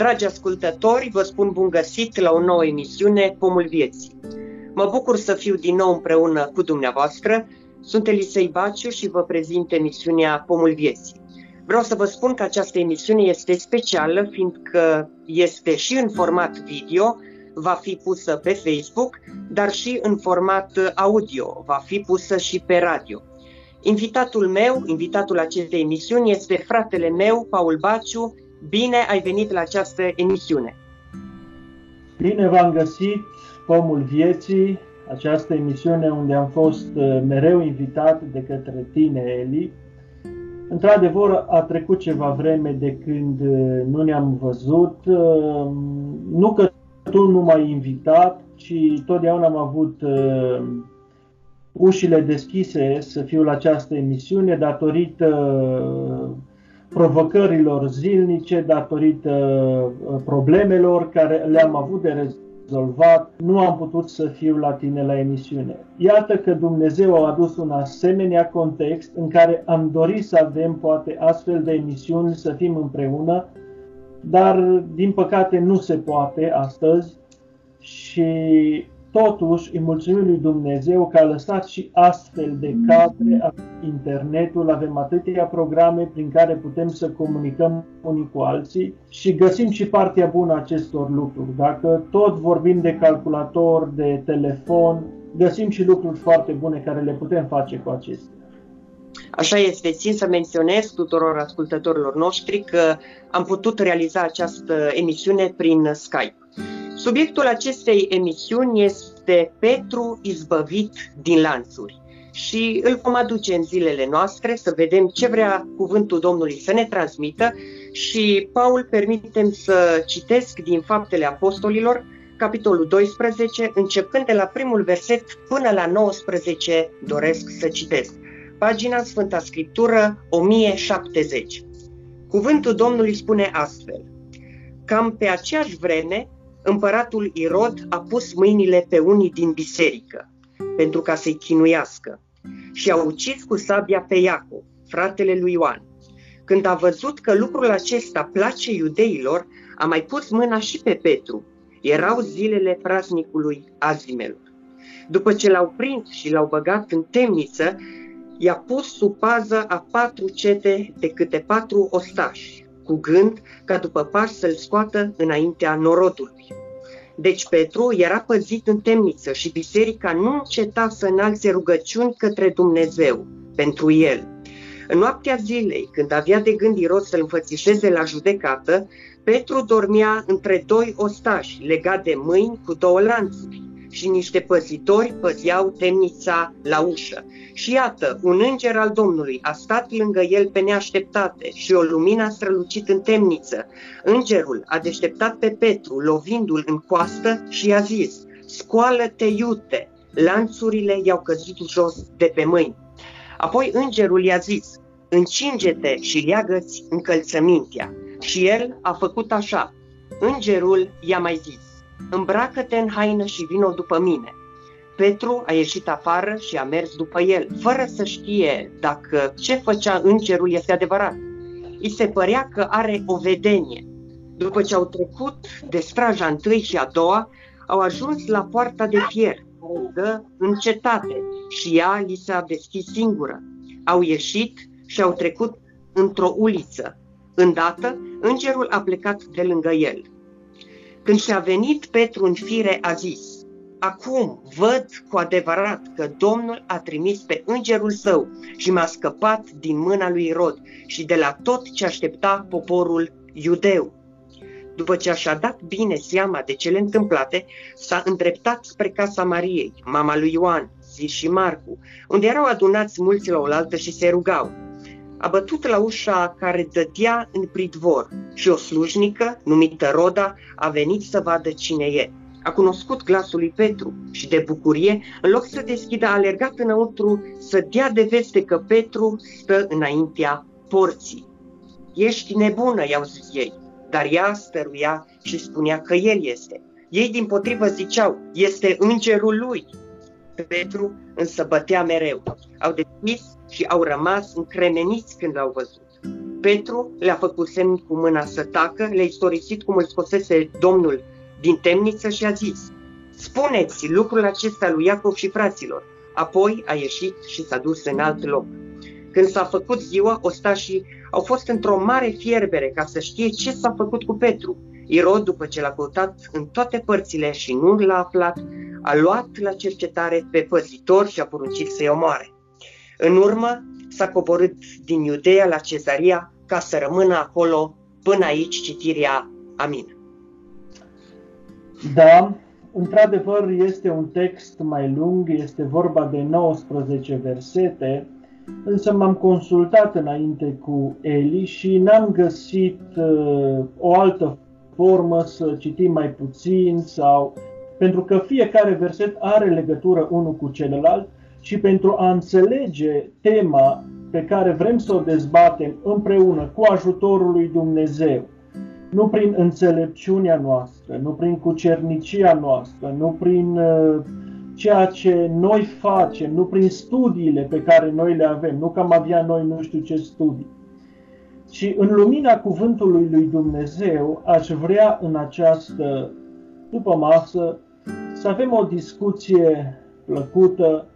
Dragi ascultători, vă spun bun găsit la o nouă emisiune Pomul Vieții. Mă bucur să fiu din nou împreună cu dumneavoastră. Sunt Elisei Baciu și vă prezint emisiunea Pomul Vieții. Vreau să vă spun că această emisiune este specială, fiindcă este și în format video, va fi pusă pe Facebook, dar și în format audio, va fi pusă și pe radio. Invitatul meu, invitatul acestei emisiuni este fratele meu, Paul Baciu. Bine ai venit la această emisiune! Bine v-am găsit, Pomul Vieții, această emisiune unde am fost uh, mereu invitat de către tine, Eli. Într-adevăr, a trecut ceva vreme de când uh, nu ne-am văzut. Uh, nu că tu nu m-ai invitat, ci totdeauna am avut ușile deschise să fiu la această emisiune datorită provocărilor zilnice, datorită problemelor care le-am avut de rezolvat, nu am putut să fiu la tine la emisiune. Iată că Dumnezeu a adus un asemenea context în care am dorit să avem poate astfel de emisiuni, să fim împreună, dar din păcate nu se poate astăzi și Totuși, îi mulțumim lui Dumnezeu că a lăsat și astfel de cadre, internetul, avem atâtea programe prin care putem să comunicăm unii cu alții și găsim și partea bună acestor lucruri. Dacă tot vorbim de calculator, de telefon, găsim și lucruri foarte bune care le putem face cu acestea. Așa este, țin să menționez tuturor ascultătorilor noștri că am putut realiza această emisiune prin Skype. Subiectul acestei emisiuni este Petru izbăvit din lanțuri și îl vom aduce în zilele noastre să vedem ce vrea cuvântul Domnului să ne transmită și, Paul, permitem să citesc din Faptele Apostolilor, capitolul 12, începând de la primul verset până la 19, doresc să citesc. Pagina Sfânta Scriptură 1070. Cuvântul Domnului spune astfel. Cam pe aceeași vreme, împăratul Irod a pus mâinile pe unii din biserică pentru ca să-i chinuiască și a ucis cu sabia pe Iacov, fratele lui Ioan. Când a văzut că lucrul acesta place iudeilor, a mai pus mâna și pe Petru. Erau zilele praznicului azimelor. După ce l-au prins și l-au băgat în temniță, i-a pus sub pază a patru cete de câte patru ostași, cu gând ca după pas să-l scoată înaintea norodului. Deci Petru era păzit în temniță și biserica nu înceta să înalțe rugăciuni către Dumnezeu pentru el. În noaptea zilei, când avea de gând Irod să-l înfățișeze la judecată, Petru dormea între doi ostași, legat de mâini cu două lanțuri și niște păzitori păzeau temnița la ușă. Și iată, un înger al Domnului a stat lângă el pe neașteptate și o lumină a strălucit în temniță. Îngerul a deșteptat pe Petru, lovindu-l în coastă și i-a zis, scoală-te iute, lanțurile i-au căzut jos de pe mâini. Apoi îngerul i-a zis, încinge-te și leagă-ți încălțămintea. Și el a făcut așa. Îngerul i-a mai zis, îmbracă-te în haină și vino după mine. Petru a ieșit afară și a mers după el, fără să știe dacă ce făcea îngerul este adevărat. I se părea că are o vedenie. După ce au trecut de straja întâi și a doua, au ajuns la poarta de fier, care dă în cetate și ea li s-a deschis singură. Au ieșit și au trecut într-o uliță. Îndată, îngerul a plecat de lângă el. Când și-a venit Petru în fire, a zis, Acum văd cu adevărat că Domnul a trimis pe îngerul său și m-a scăpat din mâna lui Rod și de la tot ce aștepta poporul iudeu. După ce și-a dat bine seama de cele întâmplate, s-a îndreptat spre casa Mariei, mama lui Ioan, Zis și Marcu, unde erau adunați mulți la oaltă și se rugau a bătut la ușa care dădea în pridvor și o slujnică, numită Roda, a venit să vadă cine e. A cunoscut glasul lui Petru și de bucurie, în loc să deschidă, a alergat înăuntru să dea de veste că Petru stă înaintea porții. Ești nebună, i-au zis ei, dar ea stăruia și spunea că el este. Ei din potrivă ziceau, este îngerul lui. Petru însă bătea mereu. Au deschis și au rămas încremeniți când l-au văzut. Petru le-a făcut semn cu mâna să tacă, le-a istorisit cum îl scosese Domnul din temniță și a zis, spuneți lucrul acesta lui Iacov și fraților. Apoi a ieșit și s-a dus în alt loc. Când s-a făcut ziua, ostașii au fost într-o mare fierbere ca să știe ce s-a făcut cu Petru. Irod, după ce l-a căutat în toate părțile și nu l-a aflat, a luat la cercetare pe păzitor și a poruncit să-i omoare. În urmă, s-a coborât din Iudeea la Cezaria ca să rămână acolo până aici citirea Amin. Da, într-adevăr este un text mai lung, este vorba de 19 versete, însă m-am consultat înainte cu Eli și n-am găsit uh, o altă formă să citim mai puțin sau pentru că fiecare verset are legătură unul cu celălalt și pentru a înțelege tema pe care vrem să o dezbatem împreună cu ajutorul lui Dumnezeu, nu prin înțelepciunea noastră, nu prin cucernicia noastră, nu prin uh, ceea ce noi facem, nu prin studiile pe care noi le avem, nu că am avea noi nu știu ce studii, ci în lumina cuvântului lui Dumnezeu aș vrea în această după masă să avem o discuție plăcută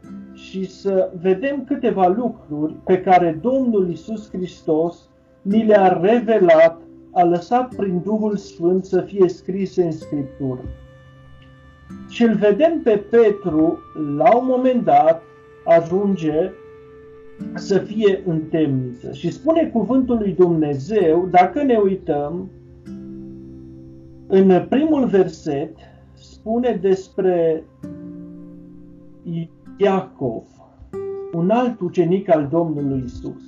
și să vedem câteva lucruri pe care Domnul Isus Hristos ni le-a revelat, a lăsat prin Duhul Sfânt să fie scrise în Scriptură. Și îl vedem pe Petru, la un moment dat, ajunge să fie în temniță. Și spune cuvântul lui Dumnezeu, dacă ne uităm, în primul verset spune despre Iacov, un alt ucenic al Domnului Isus.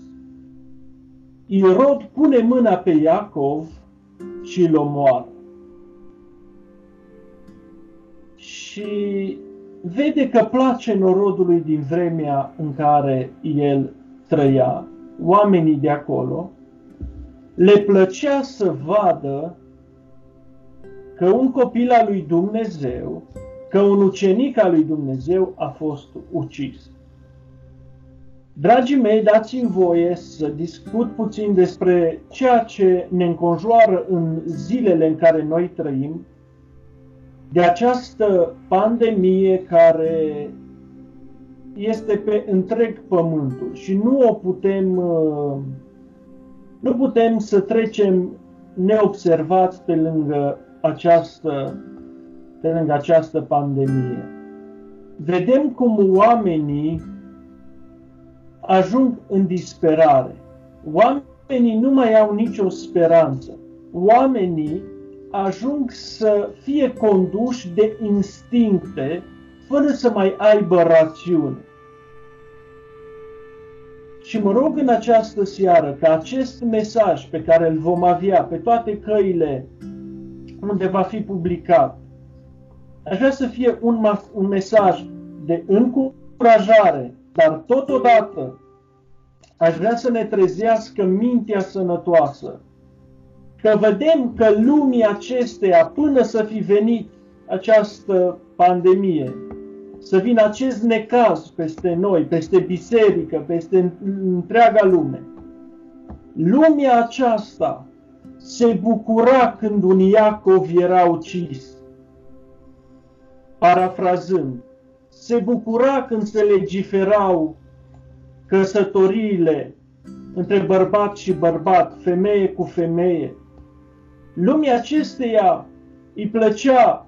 Irod pune mâna pe Iacov și îl omoară. Și vede că place norodului din vremea în care el trăia, oamenii de acolo, le plăcea să vadă că un copil al lui Dumnezeu, că un ucenic al lui Dumnezeu a fost ucis. Dragii mei, dați-mi voie să discut puțin despre ceea ce ne înconjoară în zilele în care noi trăim, de această pandemie care este pe întreg pământul și nu o putem uh, nu putem să trecem neobservați pe lângă această, pe lângă această pandemie. Vedem cum oamenii ajung în disperare. Oamenii nu mai au nicio speranță. Oamenii ajung să fie conduși de instincte fără să mai aibă rațiune. Și mă rog în această seară ca acest mesaj pe care îl vom avea pe toate căile unde va fi publicat, aș vrea să fie un, un mesaj de încurajare, dar totodată aș vrea să ne trezească mintea sănătoasă. Că vedem că lumii acesteia, până să fi venit această pandemie, să vină acest necaz peste noi, peste biserică, peste întreaga lume. Lumea aceasta se bucura când un Iacov era ucis. Parafrazând, se bucura când se legiferau căsătoriile între bărbat și bărbat, femeie cu femeie. Lumea acesteia îi plăcea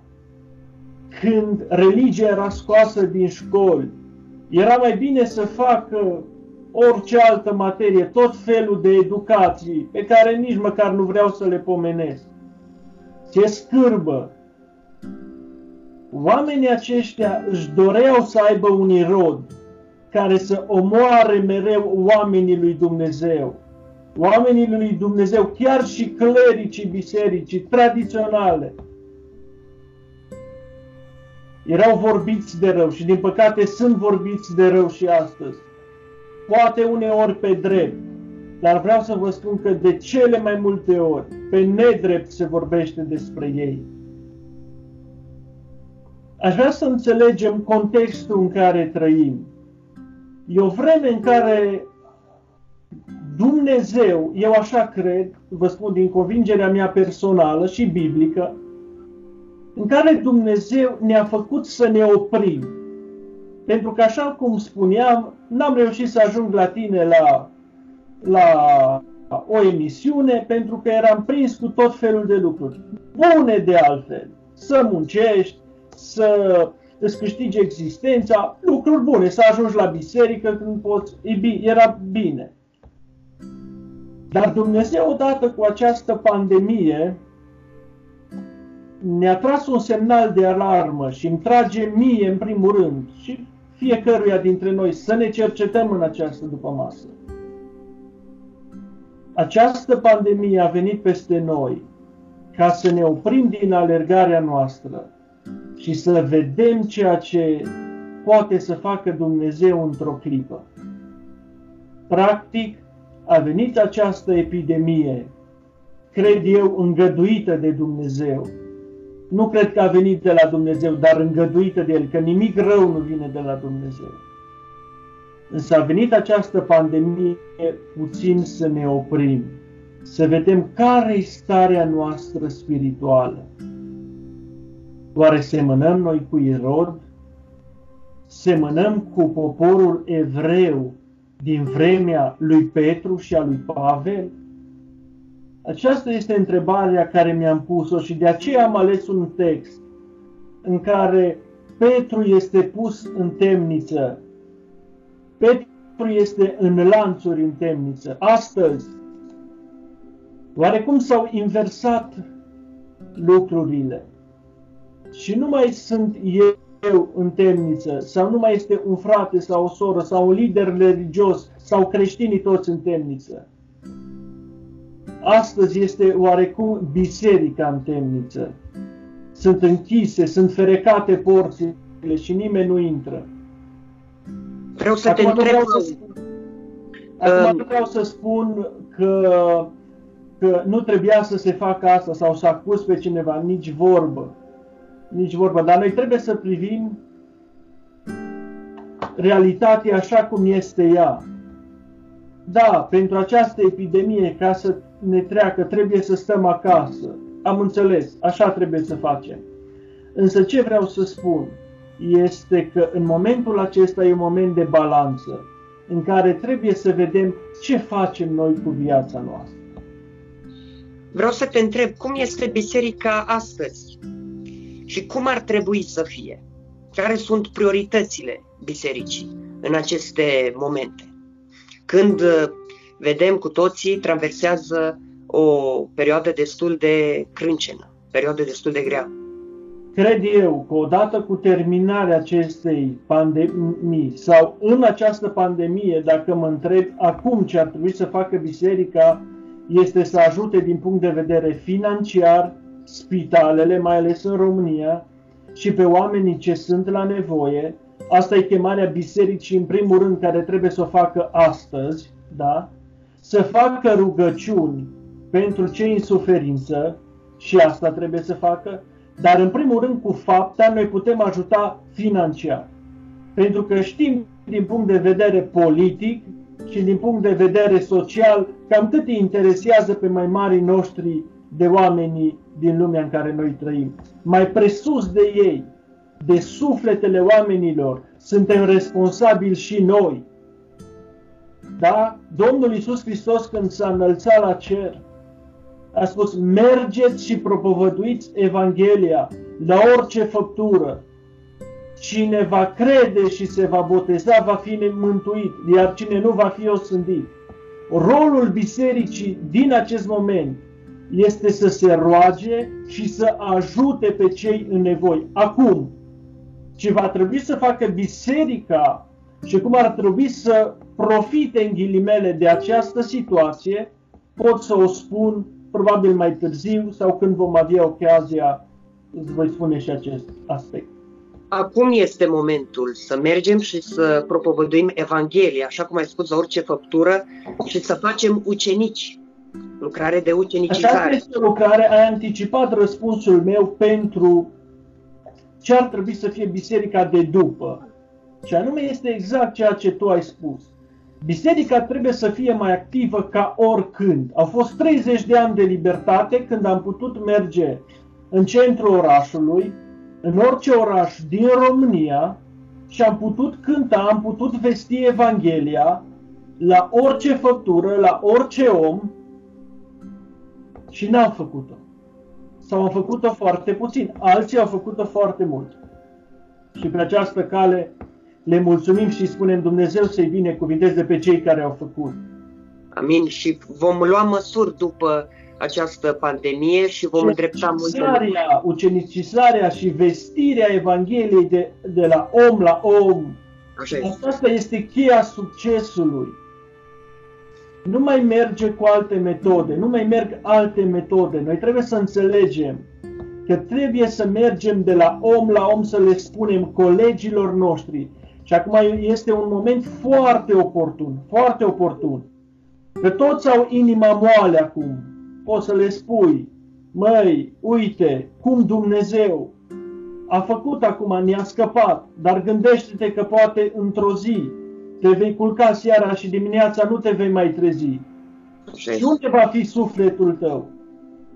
când religia era scoasă din școli. Era mai bine să facă orice altă materie, tot felul de educații pe care nici măcar nu vreau să le pomenesc. Ce scârbă! Oamenii aceștia își doreau să aibă un irod care să omoare mereu oamenii lui Dumnezeu. Oamenii lui Dumnezeu, chiar și clericii bisericii tradiționale, erau vorbiți de rău și din păcate sunt vorbiți de rău și astăzi poate uneori pe drept, dar vreau să vă spun că de cele mai multe ori, pe nedrept se vorbește despre ei. Aș vrea să înțelegem contextul în care trăim. E o vreme în care Dumnezeu, eu așa cred, vă spun din convingerea mea personală și biblică, în care Dumnezeu ne-a făcut să ne oprim. Pentru că, așa cum spuneam, n-am reușit să ajung la tine la, la o emisiune pentru că eram prins cu tot felul de lucruri. Bune de altfel. Să muncești, să îți câștigi existența, lucruri bune, să ajungi la biserică când poți, e bine, era bine. Dar Dumnezeu odată cu această pandemie ne-a tras un semnal de alarmă și îmi trage mie în primul rând și fiecăruia dintre noi să ne cercetăm în această după masă. Această pandemie a venit peste noi ca să ne oprim din alergarea noastră și să vedem ceea ce poate să facă Dumnezeu într-o clipă. Practic, a venit această epidemie, cred eu, îngăduită de Dumnezeu. Nu cred că a venit de la Dumnezeu, dar îngăduită de El, că nimic rău nu vine de la Dumnezeu. Însă a venit această pandemie puțin să ne oprim, să vedem care e starea noastră spirituală. Oare semănăm noi cu Irod? Semănăm cu poporul evreu din vremea lui Petru și a lui Pavel? Aceasta este întrebarea care mi-am pus-o și de aceea am ales un text în care Petru este pus în temniță. Petru este în lanțuri în temniță. Astăzi, oarecum s-au inversat lucrurile și nu mai sunt eu în temniță, sau nu mai este un frate sau o soră sau un lider religios sau creștinii toți în temniță. Astăzi este oarecum biserica în temniță. Sunt închise, sunt ferecate porțile și nimeni nu intră. Vreau să acum te întreb... Vreau să spun, acum nu vreau să spun că, că nu trebuia să se facă asta sau să acuz pe cineva, nici vorbă nici vorba. Dar noi trebuie să privim realitatea așa cum este ea. Da, pentru această epidemie, ca să ne treacă, trebuie să stăm acasă. Am înțeles, așa trebuie să facem. Însă ce vreau să spun este că în momentul acesta e un moment de balanță, în care trebuie să vedem ce facem noi cu viața noastră. Vreau să te întreb, cum este biserica astăzi? Și cum ar trebui să fie. Care sunt prioritățile bisericii în aceste momente? Când uh, vedem cu toții traversează o perioadă destul de crâncenă, perioadă destul de grea. Cred eu că odată cu terminarea acestei pandemii sau în această pandemie, dacă mă întreb acum ce ar trebui să facă biserica, este să ajute din punct de vedere financiar, spitalele, mai ales în România, și pe oamenii ce sunt la nevoie. Asta e chemarea bisericii, în primul rând, care trebuie să o facă astăzi, da? Să facă rugăciuni pentru cei în suferință, și asta trebuie să facă, dar în primul rând cu fapta noi putem ajuta financiar. Pentru că știm din punct de vedere politic și din punct de vedere social cam cât îi interesează pe mai mari noștri de oamenii din lumea în care noi trăim. Mai presus de ei, de sufletele oamenilor, suntem responsabili și noi. Da? Domnul Iisus Hristos când s-a înălțat la cer, a spus, mergeți și propovăduiți Evanghelia la orice făptură. Cine va crede și se va boteza va fi mântuit, iar cine nu va fi osândit. Rolul bisericii din acest moment este să se roage și să ajute pe cei în nevoi. Acum, ce va trebui să facă biserica și cum ar trebui să profite în ghilimele de această situație, pot să o spun probabil mai târziu sau când vom avea ocazia, îți voi spune și acest aspect. Acum este momentul să mergem și să propovăduim Evanghelia, așa cum ai spus, la orice făptură și să facem ucenici Lucrare de ucenicizare. Aceasta este lucrare, ai anticipat răspunsul meu pentru ce ar trebui să fie biserica de după. Și anume este exact ceea ce tu ai spus. Biserica trebuie să fie mai activă ca oricând. Au fost 30 de ani de libertate când am putut merge în centrul orașului, în orice oraș din România și am putut cânta, am putut vesti Evanghelia la orice făptură, la orice om și n-am făcut-o. Sau am făcut-o foarte puțin, alții au făcut-o foarte mult. Și pe această cale le mulțumim și spunem Dumnezeu să-i binecuvinteze pe cei care au făcut. Amin. Și vom lua măsuri după această pandemie și vom îndrepta multe Ucenicizarea și vestirea Evangheliei de, de la om la om. Așa este. Asta este cheia succesului. Nu mai merge cu alte metode, nu mai merg alte metode. Noi trebuie să înțelegem că trebuie să mergem de la om la om să le spunem colegilor noștri. Și acum este un moment foarte oportun, foarte oportun. Că toți au inima moale acum. Poți să le spui, măi, uite, cum Dumnezeu a făcut acum, ne-a scăpat, dar gândește-te că poate într-o zi te vei culca seara și dimineața nu te vei mai trezi. Și unde va fi sufletul tău?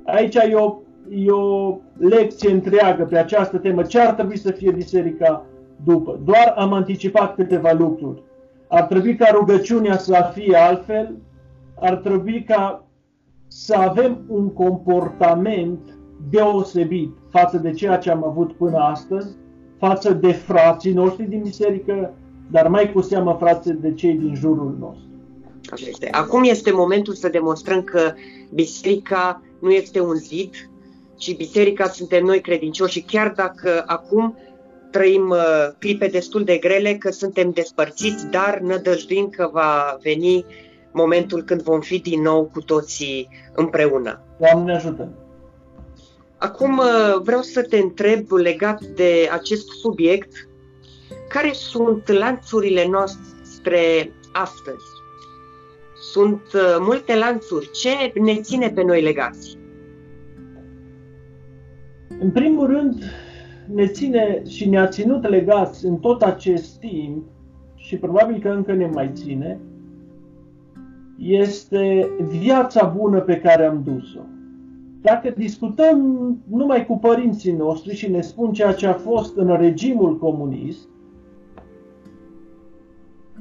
Aici e o, e o lecție întreagă pe această temă. Ce ar trebui să fie biserica după? Doar am anticipat câteva lucruri. Ar trebui ca rugăciunea să fie altfel, ar trebui ca să avem un comportament deosebit față de ceea ce am avut până astăzi, față de frații noștri din biserică, dar mai cu seamă frații de cei din jurul nostru. Așa este. Acum este momentul să demonstrăm că biserica nu este un zid, ci biserica suntem noi credincioși și chiar dacă acum trăim uh, clipe destul de grele, că suntem despărțiți, dar nădăjduim că va veni momentul când vom fi din nou cu toții împreună. Doamne ajută! Acum uh, vreau să te întreb legat de acest subiect, care sunt lanțurile noastre astăzi? Sunt uh, multe lanțuri. Ce ne ține pe noi legați? În primul rând, ne ține și ne-a ținut legați în tot acest timp și probabil că încă ne mai ține, este viața bună pe care am dus-o. Dacă discutăm numai cu părinții noștri și ne spun ceea ce a fost în regimul comunist,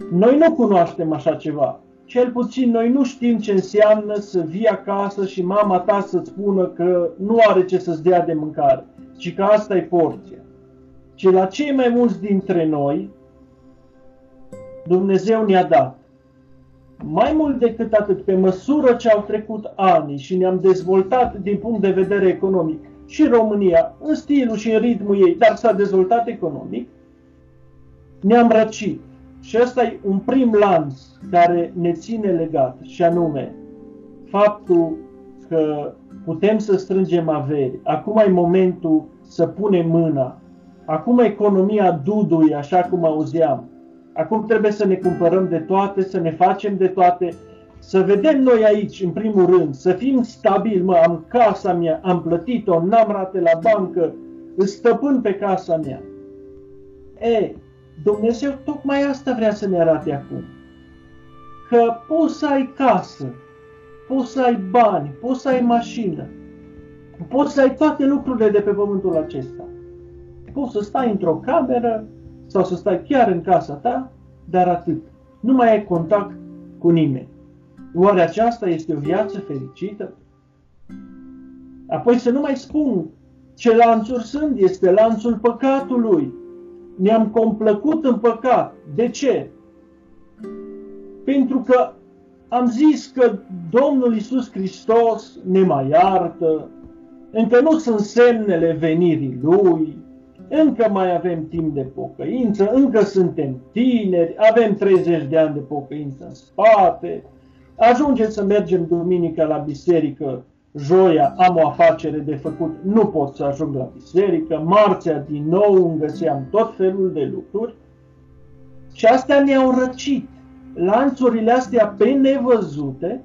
noi nu cunoaștem așa ceva. Cel puțin noi nu știm ce înseamnă să vii acasă și mama ta să-ți spună că nu are ce să-ți dea de mâncare, ci că asta e porția. Și la cei mai mulți dintre noi, Dumnezeu ne-a dat. Mai mult decât atât, pe măsură ce au trecut ani și ne-am dezvoltat din punct de vedere economic, și România, în stilul și în ritmul ei, dar s-a dezvoltat economic, ne-am răcit. Și ăsta e un prim lanț care ne ține legat, și anume faptul că putem să strângem averi. Acum e momentul să punem mâna. Acum economia duduie, așa cum auzeam. Acum trebuie să ne cumpărăm de toate, să ne facem de toate, să vedem noi aici, în primul rând, să fim stabili, mă, am casa mea, am plătit-o, n-am rate la bancă, îți stăpân pe casa mea. E, Dumnezeu tocmai asta vrea să ne arate acum. Că poți să ai casă, poți să ai bani, poți să ai mașină, poți să ai toate lucrurile de pe pământul acesta. Poți să stai într-o cameră sau să stai chiar în casa ta, dar atât. Nu mai ai contact cu nimeni. Oare aceasta este o viață fericită? Apoi să nu mai spun ce lanțuri sunt, este lanțul păcatului ne-am complăcut în păcat. De ce? Pentru că am zis că Domnul Isus Hristos ne mai iartă, încă nu sunt semnele venirii Lui, încă mai avem timp de pocăință, încă suntem tineri, avem 30 de ani de pocăință în spate, ajunge să mergem duminica la biserică joia am o afacere de făcut, nu pot să ajung la biserică, marțea din nou îmi găseam tot felul de lucruri și astea ne-au răcit. Lanțurile astea pe nevăzute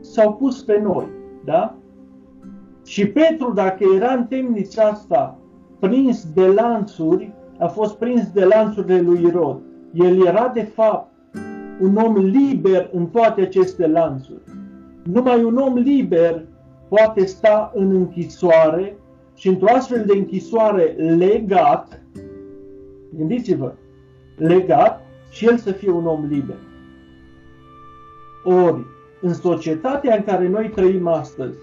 s-au pus pe noi, da? Și Petru, dacă era în temnița asta prins de lanțuri, a fost prins de lanțurile lui Irod. El era de fapt un om liber în toate aceste lanțuri. Numai un om liber poate sta în închisoare și într-o astfel de închisoare legat, gândiți-vă, legat și el să fie un om liber. Ori, în societatea în care noi trăim astăzi,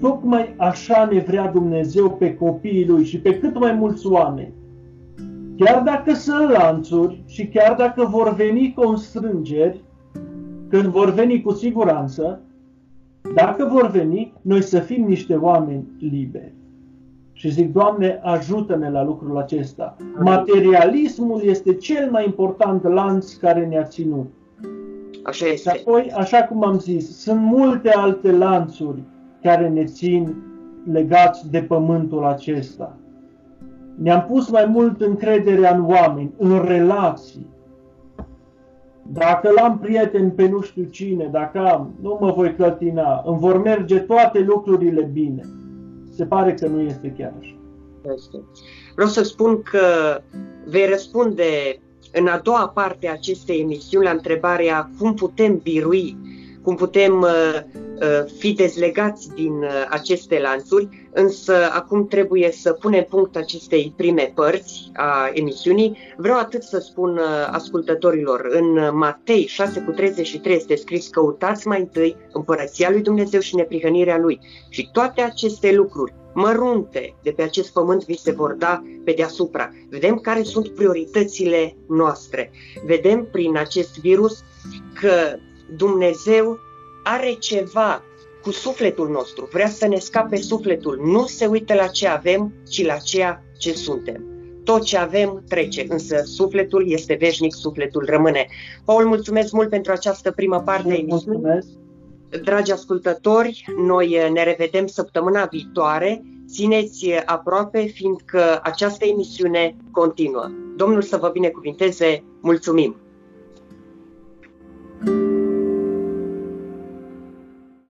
tocmai așa ne vrea Dumnezeu pe copiii Lui și pe cât mai mulți oameni. Chiar dacă sunt lanțuri și chiar dacă vor veni constrângeri, când vor veni cu siguranță, dacă vor veni, noi să fim niște oameni liberi. Și zic, Doamne, ajută-ne la lucrul acesta. Materialismul este cel mai important lanț care ne-a ținut. Așa este. Și apoi, așa cum am zis, sunt multe alte lanțuri care ne țin legați de pământul acesta. Ne-am pus mai mult încrederea în oameni, în relații. Dacă l-am prieten pe nu știu cine, dacă am, nu mă voi clătina, îmi vor merge toate lucrurile bine. Se pare că nu este chiar așa. Vreau să spun că vei răspunde în a doua parte a acestei emisiuni la întrebarea cum putem birui, cum putem uh, uh, fi dezlegați din uh, aceste lanțuri, însă acum trebuie să punem punct acestei prime părți a emisiunii. Vreau atât să spun ascultătorilor, în Matei 6 cu 33 este scris căutați mai întâi împărăția lui Dumnezeu și neprihănirea lui și toate aceste lucruri mărunte de pe acest pământ vi se vor da pe deasupra. Vedem care sunt prioritățile noastre. Vedem prin acest virus că Dumnezeu are ceva cu sufletul nostru, vrea să ne scape sufletul, nu se uită la ce avem, ci la ceea ce suntem. Tot ce avem trece, însă sufletul este veșnic, sufletul rămâne. Paul, mulțumesc mult pentru această primă parte a emisiunii. Dragi ascultători, noi ne revedem săptămâna viitoare. Țineți aproape, fiindcă această emisiune continuă. Domnul să vă binecuvinteze. Mulțumim! thank you